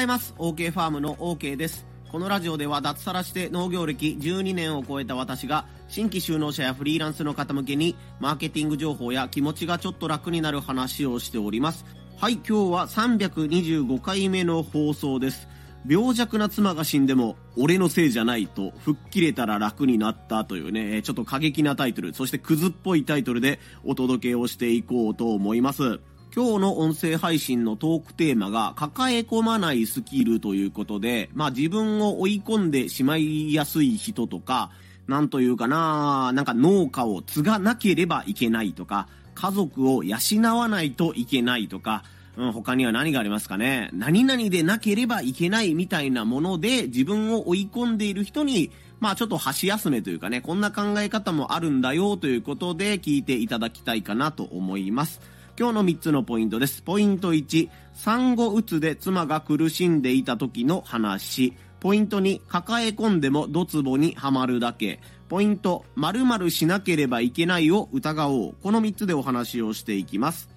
ざいます。OK ファームの OK です。このラジオでは脱サラして農業歴12年を超えた私が新規就農者やフリーランスの方向けにマーケティング情報や気持ちがちょっと楽になる話をしております。はい今日は325回目の放送です。病弱な妻が死んでも俺のせいじゃないと吹っ切れたら楽になったというねちょっと過激なタイトルそしてクズっぽいタイトルでお届けをしていこうと思います。今日の音声配信のトークテーマが抱え込まないスキルということで、まあ自分を追い込んでしまいやすい人とか、なんというかな、なんか農家を継がなければいけないとか、家族を養わないといけないとか、うん、他には何がありますかね。何々でなければいけないみたいなもので自分を追い込んでいる人に、まあちょっと箸休めというかね、こんな考え方もあるんだよということで聞いていただきたいかなと思います。今日の3つのポイントです。ポイント1、産後うつで妻が苦しんでいた時の話。ポイント2、抱え込んでもドツボにはまるだけ。ポイント、〇〇しなければいけないを疑おう。この3つでお話をしていきます。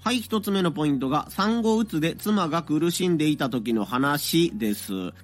はい、1つ目のポイントが、産後うつで妻が苦しんでいた時の話です。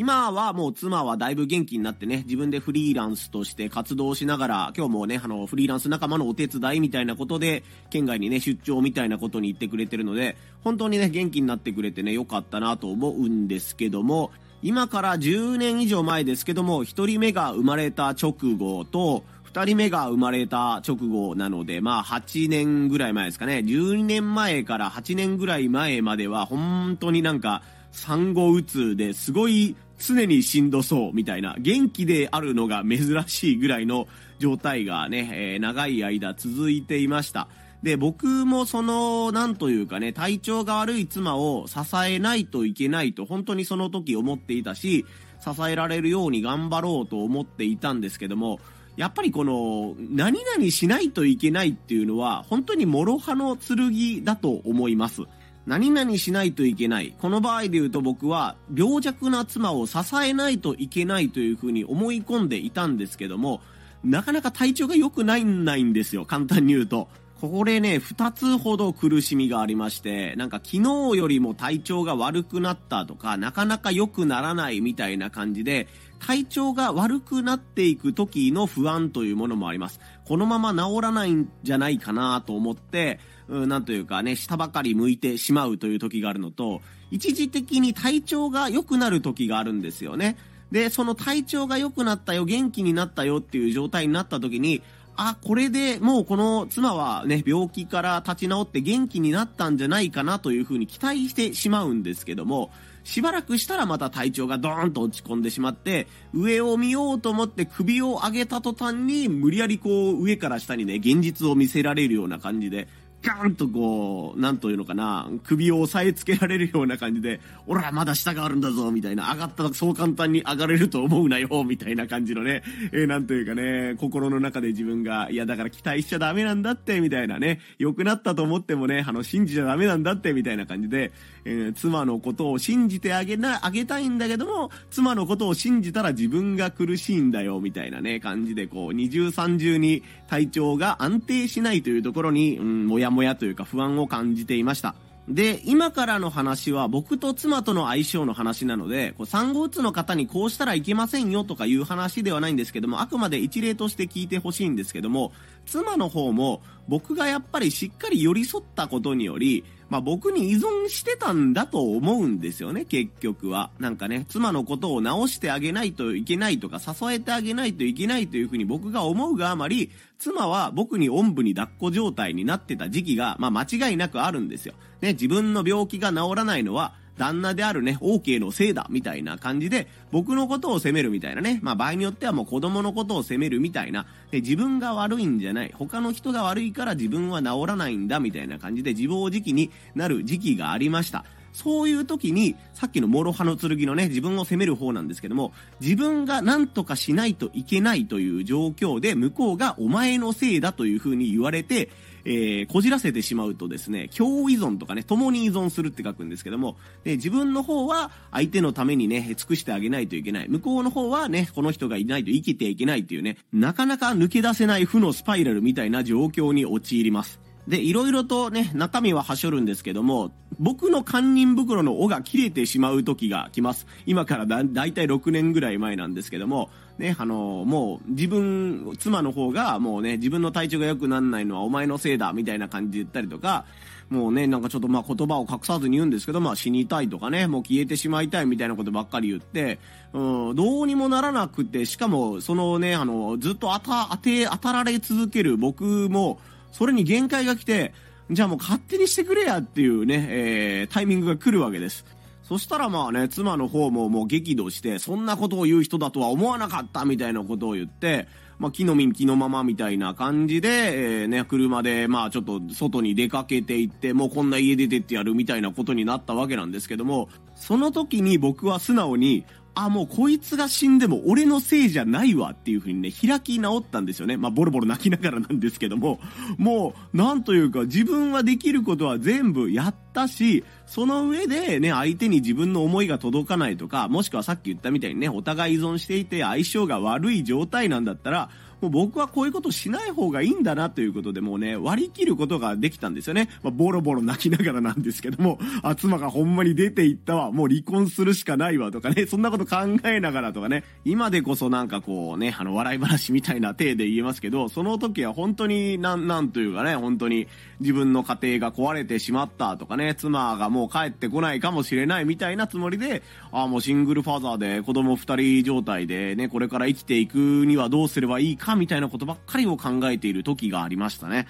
今はもう妻はだいぶ元気になってね、自分でフリーランスとして活動しながら、今日もね、あの、フリーランス仲間のお手伝いみたいなことで、県外にね、出張みたいなことに行ってくれてるので、本当にね、元気になってくれてね、良かったなと思うんですけども、今から10年以上前ですけども、1人目が生まれた直後と、2人目が生まれた直後なので、まあ8年ぐらい前ですかね。12年前から8年ぐらい前までは、本当になんか、産後うつですごい常にしんどそうみたいな、元気であるのが珍しいぐらいの状態がね、えー、長い間続いていました。で、僕もその、なんというかね、体調が悪い妻を支えないといけないと、本当にその時思っていたし、支えられるように頑張ろうと思っていたんですけども、やっぱりこの、何々しないといけないっていうのは、本当に諸刃の剣だと思います。何々しないといけない。この場合で言うと僕は、病弱な妻を支えないといけないというふうに思い込んでいたんですけども、なかなか体調が良くないんないんですよ。簡単に言うと。これね、二つほど苦しみがありまして、なんか昨日よりも体調が悪くなったとか、なかなか良くならないみたいな感じで、体調が悪くなっていく時の不安というものもあります。このまま治らないんじゃないかなと思って、うん、なんというかね、下ばかり向いてしまうという時があるのと、一時的に体調が良くなる時があるんですよね。で、その体調が良くなったよ、元気になったよっていう状態になった時に、あ、これでもうこの妻はね、病気から立ち直って元気になったんじゃないかなというふうに期待してしまうんですけども、しばらくしたらまた体調がドーンと落ち込んでしまって、上を見ようと思って首を上げた途端に無理やりこう上から下にね、現実を見せられるような感じで、ガーンとこう、なんというのかな、首を押さえつけられるような感じで、おら、まだ下があるんだぞ、みたいな、上がったらそう簡単に上がれると思うなよ、みたいな感じのね、えー、なんというかね、心の中で自分が、いや、だから期待しちゃダメなんだって、みたいなね、良くなったと思ってもね、あの、信じちゃダメなんだって、みたいな感じで、えー、妻のことを信じてあげな、あげたいんだけども、妻のことを信じたら自分が苦しいんだよ、みたいなね、感じで、こう、二重三重に体調が安定しないというところに、うん、もやもやというか不安を感じていました。で、今からの話は僕と妻との相性の話なので、こう産後うつの方にこうしたらいけませんよとかいう話ではないんですけども、あくまで一例として聞いてほしいんですけども、妻の方も僕がやっぱりしっかり寄り添ったことにより、まあ僕に依存してたんだと思うんですよね、結局は。なんかね、妻のことを直してあげないといけないとか、支えてあげないといけないというふうに僕が思うがあまり、妻は僕におんぶに抱っこ状態になってた時期が、まあ間違いなくあるんですよ。ね、自分の病気が治らないのは、旦那であるね、OK のせいだ、みたいな感じで、僕のことを責めるみたいなね、まあ場合によってはもう子供のことを責めるみたいな、で自分が悪いんじゃない、他の人が悪いから自分は治らないんだ、みたいな感じで自暴自棄になる時期がありました。そういう時に、さっきの諸刃の剣のね、自分を責める方なんですけども、自分が何とかしないといけないという状況で、向こうがお前のせいだという風に言われて、えー、こじらせてしまうとですね、共依存とかね、共に依存するって書くんですけども、で自分の方は相手のためにね、尽くしてあげないといけない。向こうの方はね、この人がいないと生きていけないっていうね、なかなか抜け出せない負のスパイラルみたいな状況に陥ります。で、いろいろとね、中身ははしょるんですけども、僕の堪忍袋の尾が切れてしまう時が来ます。今からだ、だいたい6年ぐらい前なんですけども、ね、あの、もう自分、妻の方がもうね、自分の体調が良くなんないのはお前のせいだ、みたいな感じで言ったりとか、もうね、なんかちょっとまあ言葉を隠さずに言うんですけど、まあ死にたいとかね、もう消えてしまいたいみたいなことばっかり言って、うん、どうにもならなくて、しかも、そのね、あの、ずっと当た、当て、当たられ続ける僕も、それに限界が来て、じゃあもう勝手にしてくれやっていうね、えー、タイミングが来るわけです。そしたらまあね、妻の方ももう激怒して、そんなことを言う人だとは思わなかったみたいなことを言って、まあ、木の実木のままみたいな感じで、えー、ね、車で、まあ、ちょっと外に出かけていって、もうこんな家出てってやるみたいなことになったわけなんですけども、その時に僕は素直に、あ、もうこいつが死んでも俺のせいじゃないわっていう風にね、開き直ったんですよね。まあ、ボロボロ泣きながらなんですけども、もう、なんというか、自分はできることは全部やったし、その上でね、相手に自分の思いが届かないとか、もしくはさっき言ったみたいにね、お互い依存していて相性が悪い状態なんだったら、もう僕はこういうことしない方がいいんだなということでもうね、割り切ることができたんですよね。まあ、ボロボロ泣きながらなんですけども、あ、妻がほんまに出ていったわ、もう離婚するしかないわとかね、そんなこと考えながらとかね、今でこそなんかこうね、あの、笑い話みたいな体で言えますけど、その時は本当になん、なんというかね、本当に自分の家庭が壊れてしまったとかね、妻がもうもう帰ってこないかもしれないみたいなつもりで、ああ、もうシングルファーザーで子供2人状態でね、これから生きていくにはどうすればいいかみたいなことばっかりを考えている時がありましたね。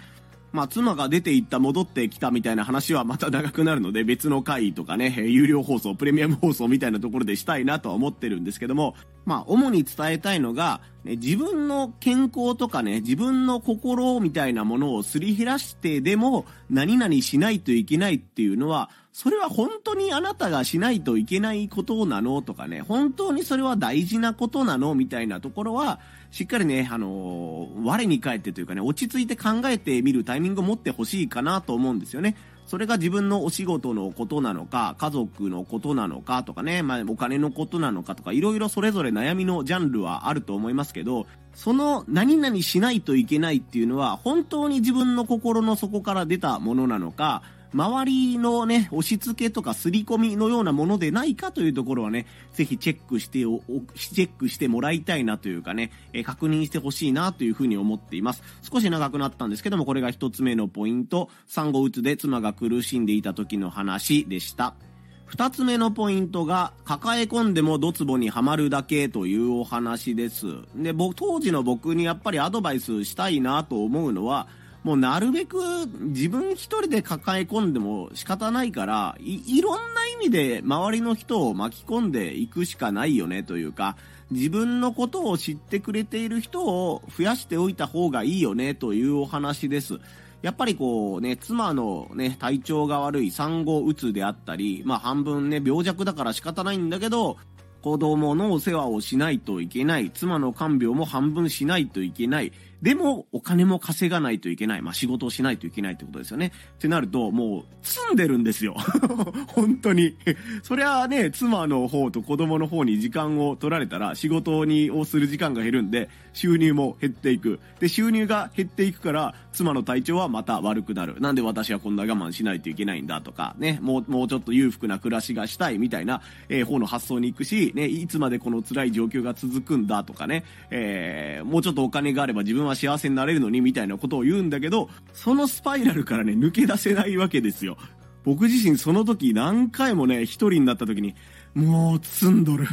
まあ、妻が出て行った、戻ってきたみたいな話はまた長くなるので、別の回とかね、有料放送、プレミアム放送みたいなところでしたいなとは思ってるんですけども、まあ、主に伝えたいのが、ね、自分の健康とかね、自分の心みたいなものをすり減らしてでも、何々しないといけないっていうのは、それは本当にあなたがしないといけないことなのとかね、本当にそれは大事なことなのみたいなところは、しっかりね、あのー、我に返ってというかね、落ち着いて考えてみるタイミングを持ってほしいかなと思うんですよね。それが自分のお仕事のことなのか、家族のことなのかとかね、まあ、お金のことなのかとか、いろいろそれぞれ悩みのジャンルはあると思いますけど、その何々しないといけないっていうのは、本当に自分の心の底から出たものなのか、周りのね、押し付けとか刷り込みのようなものでないかというところはね、ぜひチェックしてお、チェックしてもらいたいなというかね、え確認してほしいなというふうに思っています。少し長くなったんですけども、これが一つ目のポイント、産後うつで妻が苦しんでいた時の話でした。二つ目のポイントが、抱え込んでもドツボにはまるだけというお話です。で、僕、当時の僕にやっぱりアドバイスしたいなと思うのは、もうなるべく自分一人で抱え込んでも仕方ないからい、いろんな意味で周りの人を巻き込んでいくしかないよねというか、自分のことを知ってくれている人を増やしておいた方がいいよねというお話です。やっぱりこうね、妻のね、体調が悪い産後うつであったり、まあ半分ね、病弱だから仕方ないんだけど、子供のお世話をしないといけない。妻の看病も半分しないといけない。でも、お金も稼がないといけない。まあ、仕事をしないといけないってことですよね。ってなると、もう、積んでるんですよ。本当に。そりゃあね、妻の方と子供の方に時間を取られたら、仕事に、をする時間が減るんで、収入も減っていく。で、収入が減っていくから、妻の体調はまた悪くなる。なんで私はこんな我慢しないといけないんだとか、ね、もう、もうちょっと裕福な暮らしがしたいみたいな、えー、方の発想に行くし、ね、いつまでこの辛い状況が続くんだとかね、えー、もうちょっとお金があれば自分はは幸せになれるのにみたいなことを言うんだけど、そのスパイラルからね、抜け出せないわけですよ。僕自身その時何回もね、一人になった時に、もう積んどる。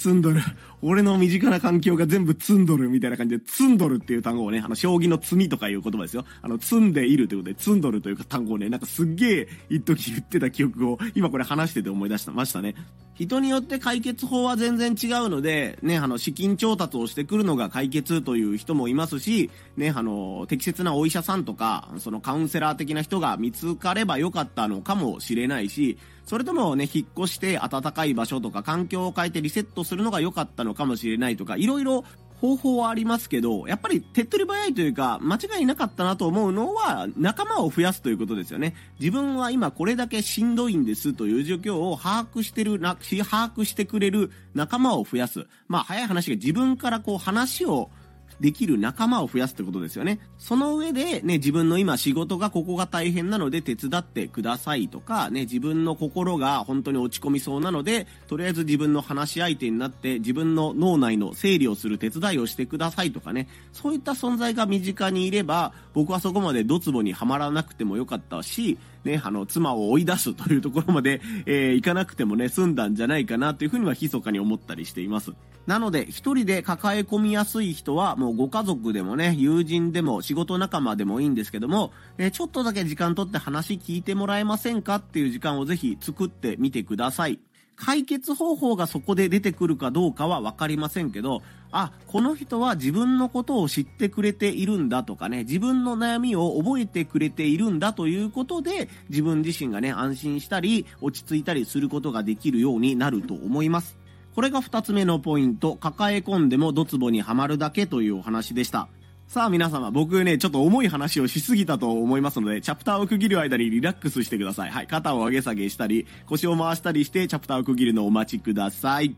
積んどる。俺の身近な環境が全部積んどるみたいな感じで、積んどるっていう単語をね、あの、将棋の積みとかいう言葉ですよ。あの、積んでいるということで、積んどるというか単語をね、なんかすっげえ一時言ってた記憶を、今これ話してて思い出したましたね。人によって解決法は全然違うので、ね、あの、資金調達をしてくるのが解決という人もいますし、ね、あの、適切なお医者さんとか、そのカウンセラー的な人が見つかればよかったのかもしれないし、それともね、引っ越して暖かい場所とか環境を変えてリセットするのが良かったのかもしれないとか、いろいろ方法はありますけど、やっぱり手っ取り早いというか、間違いなかったなと思うのは、仲間を増やすということですよね。自分は今これだけしんどいんですという状況を把握してるな、把握してくれる仲間を増やす。まあ、早い話が自分からこう話をできる仲間を増やすってことですよね。その上で、ね、自分の今仕事がここが大変なので手伝ってくださいとか、ね、自分の心が本当に落ち込みそうなので、とりあえず自分の話し相手になって自分の脳内の整理をする手伝いをしてくださいとかね、そういった存在が身近にいれば、僕はそこまでドツボにはまらなくてもよかったし、ね、あの、妻を追い出すというところまで、えー、行かなくてもね、済んだんじゃないかなというふうには密かに思ったりしています。なので、一人で抱え込みやすい人は、もうご家族でもね、友人でも仕事仲間でもいいんですけども、えー、ちょっとだけ時間取って話聞いてもらえませんかっていう時間をぜひ作ってみてください。解決方法がそこで出てくるかどうかは分かりませんけど、あ、この人は自分のことを知ってくれているんだとかね、自分の悩みを覚えてくれているんだということで、自分自身がね、安心したり、落ち着いたりすることができるようになると思います。これが2つ目のポイント、抱え込んでもドツボにはまるだけというお話でした。さあ皆様、僕ね、ちょっと重い話をしすぎたと思いますので、チャプターを区切る間にリラックスしてください。はい、肩を上げ下げしたり、腰を回したりして、チャプターを区切るのをお待ちください。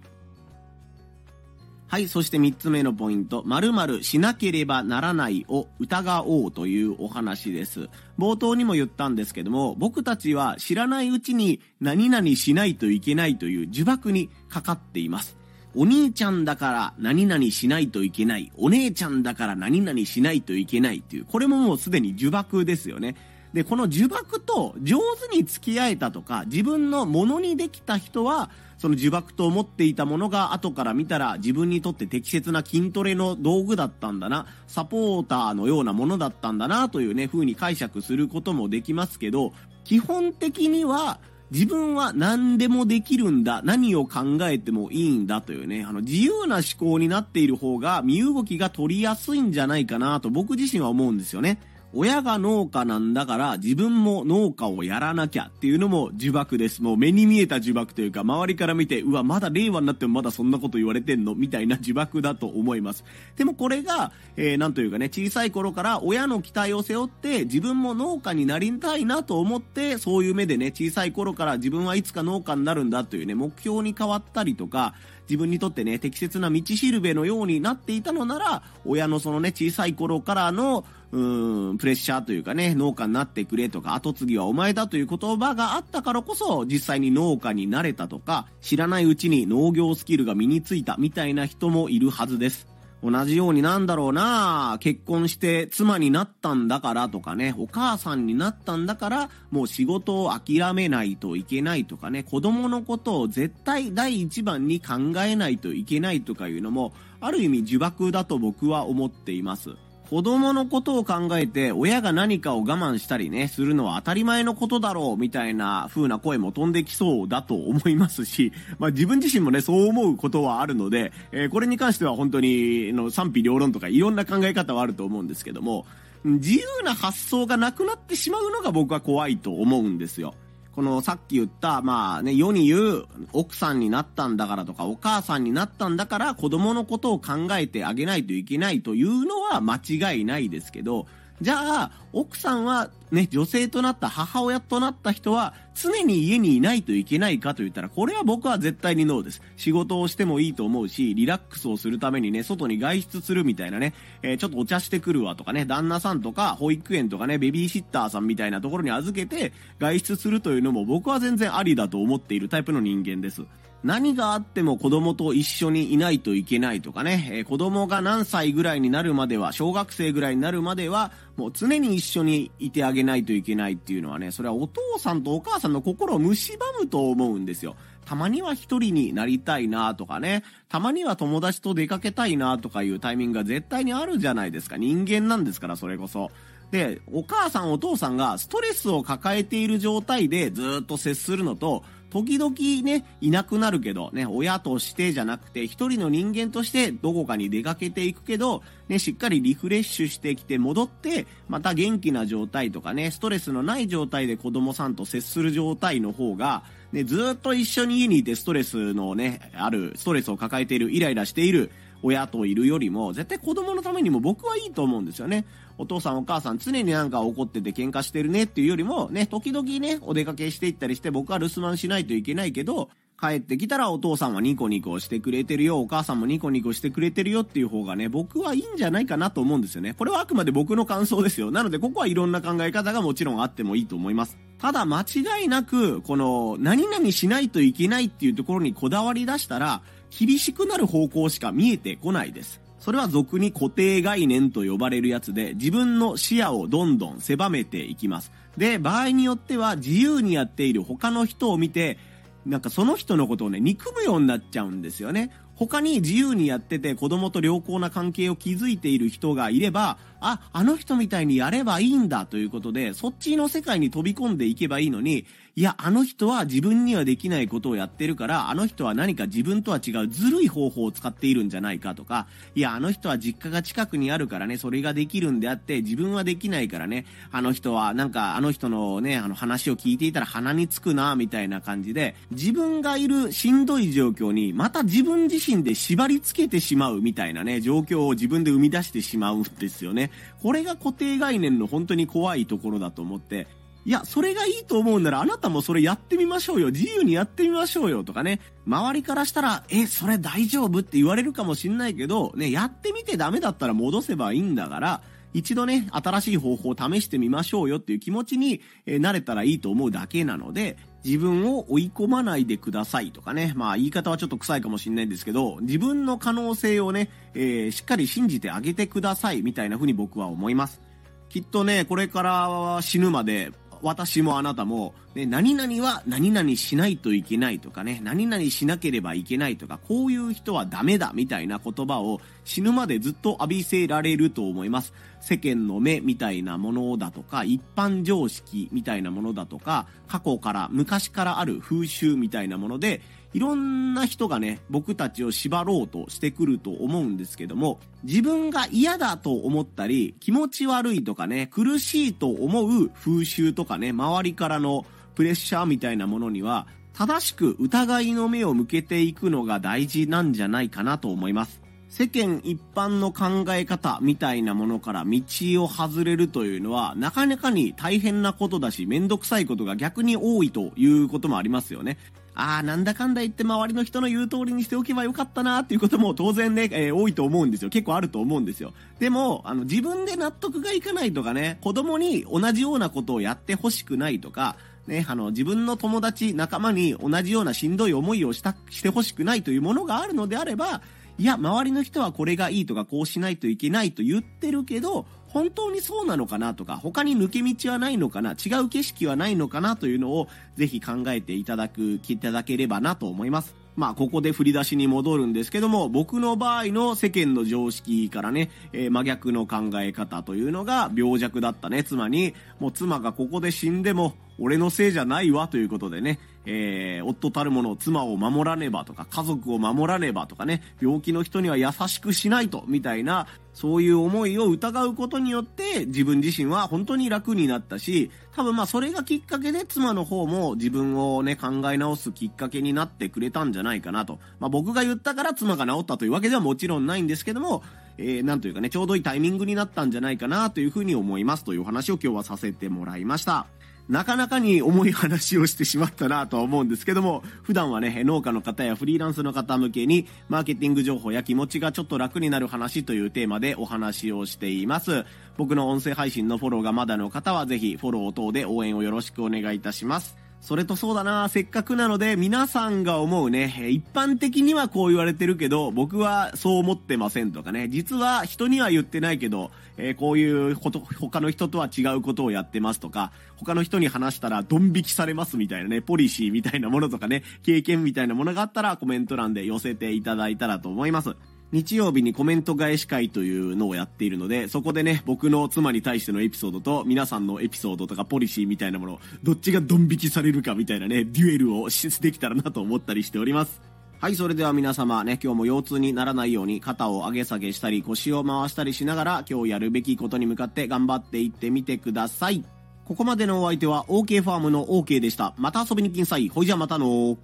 はい、そして3つ目のポイント、〇〇しなければならないを疑おうというお話です。冒頭にも言ったんですけども、僕たちは知らないうちに何々しないといけないという呪縛にかかっています。お兄ちゃんだから何々しないといけない。お姉ちゃんだから何々しないといけないっていう、これももうすでに呪縛ですよね。で、この呪縛と上手に付き合えたとか、自分のものにできた人は、その呪縛と思っていたものが後から見たら自分にとって適切な筋トレの道具だったんだな、サポーターのようなものだったんだなというね、風に解釈することもできますけど、基本的には自分は何でもできるんだ、何を考えてもいいんだというね、あの、自由な思考になっている方が身動きが取りやすいんじゃないかなと僕自身は思うんですよね。親が農家なんだから自分も農家をやらなきゃっていうのも呪縛です。もう目に見えた呪縛というか周りから見て、うわ、まだ令和になってもまだそんなこと言われてんの？みたいな呪縛だと思います。でもこれが、えー、なんというかね、小さい頃から親の期待を背負って自分も農家になりたいなと思ってそういう目でね、小さい頃から自分はいつか農家になるんだというね、目標に変わったりとか、自分にとってね、適切な道しるべのようになっていたのなら、親のそのね、小さい頃からの、うん、プレッシャーというかね、農家になってくれとか、後継ぎはお前だという言葉があったからこそ、実際に農家になれたとか、知らないうちに農業スキルが身についたみたいな人もいるはずです。同じようになんだろうな結婚して妻になったんだからとかね、お母さんになったんだから、もう仕事を諦めないといけないとかね、子供のことを絶対第一番に考えないといけないとかいうのも、ある意味呪縛だと僕は思っています。子供のことを考えて親が何かを我慢したりね、するのは当たり前のことだろうみたいな風な声も飛んできそうだと思いますし、まあ自分自身もね、そう思うことはあるので、えー、これに関しては本当にの賛否両論とかいろんな考え方はあると思うんですけども、自由な発想がなくなってしまうのが僕は怖いと思うんですよ。このさっき言った、まあね、世に言う奥さんになったんだからとか、お母さんになったんだから子供のことを考えてあげないといけないというのは間違いないですけど、じゃあ、奥さんはね、女性となった母親となった人は常に家にいないといけないかと言ったら、これは僕は絶対にノーです。仕事をしてもいいと思うし、リラックスをするためにね、外に外出するみたいなね、えー、ちょっとお茶してくるわとかね、旦那さんとか保育園とかね、ベビーシッターさんみたいなところに預けて外出するというのも僕は全然ありだと思っているタイプの人間です。何があっても子供と一緒にいないといけないとかね、えー、子供が何歳ぐらいになるまでは、小学生ぐらいになるまでは、もう常に一緒にいてあげないといけないっていうのはね、それはお父さんとお母さんの心を蝕むと思うんですよ。たまには一人になりたいなとかね、たまには友達と出かけたいなとかいうタイミングが絶対にあるじゃないですか。人間なんですから、それこそ。で、お母さんお父さんがストレスを抱えている状態でずっと接するのと、時々ね、いなくなるけど、ね、親としてじゃなくて、一人の人間としてどこかに出かけていくけど、ね、しっかりリフレッシュしてきて戻って、また元気な状態とかね、ストレスのない状態で子供さんと接する状態の方が、ね、ずっと一緒に家にいてストレスのね、ある、ストレスを抱えている、イライラしている親といるよりも、絶対子供のためにも僕はいいと思うんですよね。お父さんお母さん常になんか怒ってて喧嘩してるねっていうよりも、ね、時々ね、お出かけしていったりして僕は留守番しないといけないけど、帰ってきたらお父さんはニコニコしてくれてるよ、お母さんもニコニコしてくれてるよっていう方がね、僕はいいんじゃないかなと思うんですよね。これはあくまで僕の感想ですよ。なのでここはいろんな考え方がもちろんあってもいいと思います。ただ間違いなく、この、何々しないといけないっていうところにこだわり出したら、厳しくなる方向しか見えてこないです。それは俗に固定概念と呼ばれるやつで、自分の視野をどんどん狭めていきます。で、場合によっては自由にやっている他の人を見て、なんかその人のことをね、憎むようになっちゃうんですよね。他に自由にやってて子供と良好な関係を築いている人がいれば、あ、あの人みたいにやればいいんだということで、そっちの世界に飛び込んでいけばいいのに、いや、あの人は自分にはできないことをやってるから、あの人は何か自分とは違うずるい方法を使っているんじゃないかとか、いや、あの人は実家が近くにあるからね、それができるんであって、自分はできないからね、あの人はなんかあの人のね、あの話を聞いていたら鼻につくな、みたいな感じで、自分がいるしんどい状況に、また自分自身で縛り付けてしまうみたいなね、状況を自分で生み出してしまうんですよね。これが固定概念の本当に怖いところだと思って、いや、それがいいと思うならあなたもそれやってみましょうよ。自由にやってみましょうよ。とかね。周りからしたら、え、それ大丈夫って言われるかもしんないけど、ね、やってみてダメだったら戻せばいいんだから、一度ね、新しい方法を試してみましょうよっていう気持ちに、えー、慣れたらいいと思うだけなので、自分を追い込まないでくださいとかね。まあ言い方はちょっと臭いかもしんないんですけど、自分の可能性をね、えー、しっかり信じてあげてくださいみたいな風に僕は思います。きっとね、これから死ぬまで私もあなたも、ね、何々は何々しないといけないとかね、何々しなければいけないとか、こういう人はダメだみたいな言葉を死ぬまでずっと浴びせられると思います。世間の目みたいなものだとか、一般常識みたいなものだとか、過去から昔からある風習みたいなもので、いろんな人がね、僕たちを縛ろうとしてくると思うんですけども、自分が嫌だと思ったり、気持ち悪いとかね、苦しいと思う風習とかね、周りからのプレッシャーみたいなものには、正しく疑いの目を向けていくのが大事なんじゃないかなと思います。世間一般の考え方みたいなものから道を外れるというのはなかなかに大変なことだしめんどくさいことが逆に多いということもありますよね。ああ、なんだかんだ言って周りの人の言う通りにしておけばよかったなっていうことも当然ね、えー、多いと思うんですよ。結構あると思うんですよ。でも、あの、自分で納得がいかないとかね、子供に同じようなことをやってほしくないとか、ね、あの、自分の友達、仲間に同じようなしんどい思いをした、してほしくないというものがあるのであれば、いや、周りの人はこれがいいとか、こうしないといけないと言ってるけど、本当にそうなのかなとか、他に抜け道はないのかな、違う景色はないのかなというのを、ぜひ考えていただく、いただければなと思います。まあ、ここで振り出しに戻るんですけども、僕の場合の世間の常識からね、えー、真逆の考え方というのが病弱だったね、妻に、もう妻がここで死んでも、俺のせいじゃないわということでね、えー、夫たるもの妻を守らねばとか、家族を守らねばとかね、病気の人には優しくしないと、みたいな、そういう思いを疑うことによって、自分自身は本当に楽になったし、多分まあそれがきっかけで妻の方も自分をね、考え直すきっかけになってくれたんじゃないかなと。まあ僕が言ったから妻が治ったというわけではもちろんないんですけども、えー、なんというかね、ちょうどいいタイミングになったんじゃないかなというふうに思いますという話を今日はさせてもらいました。なかなかに重い話をしてしまったなとは思うんですけども、普段はね、農家の方やフリーランスの方向けに、マーケティング情報や気持ちがちょっと楽になる話というテーマでお話をしています。僕の音声配信のフォローがまだの方はぜひフォロー等で応援をよろしくお願いいたします。それとそうだな、せっかくなので皆さんが思うね、一般的にはこう言われてるけど、僕はそう思ってませんとかね、実は人には言ってないけど、えー、こういうこと、他の人とは違うことをやってますとか、他の人に話したらドン引きされますみたいなね、ポリシーみたいなものとかね、経験みたいなものがあったらコメント欄で寄せていただいたらと思います。日曜日にコメント返し会というのをやっているので、そこでね、僕の妻に対してのエピソードと、皆さんのエピソードとかポリシーみたいなもの、どっちがドン引きされるかみたいなね、デュエルをできたらなと思ったりしております。はい、それでは皆様ね、今日も腰痛にならないように肩を上げ下げしたり腰を回したりしながら今日やるべきことに向かって頑張っていってみてください。ここまでのお相手は OK ファームの OK でした。また遊びに来んさい。ほいじゃまたの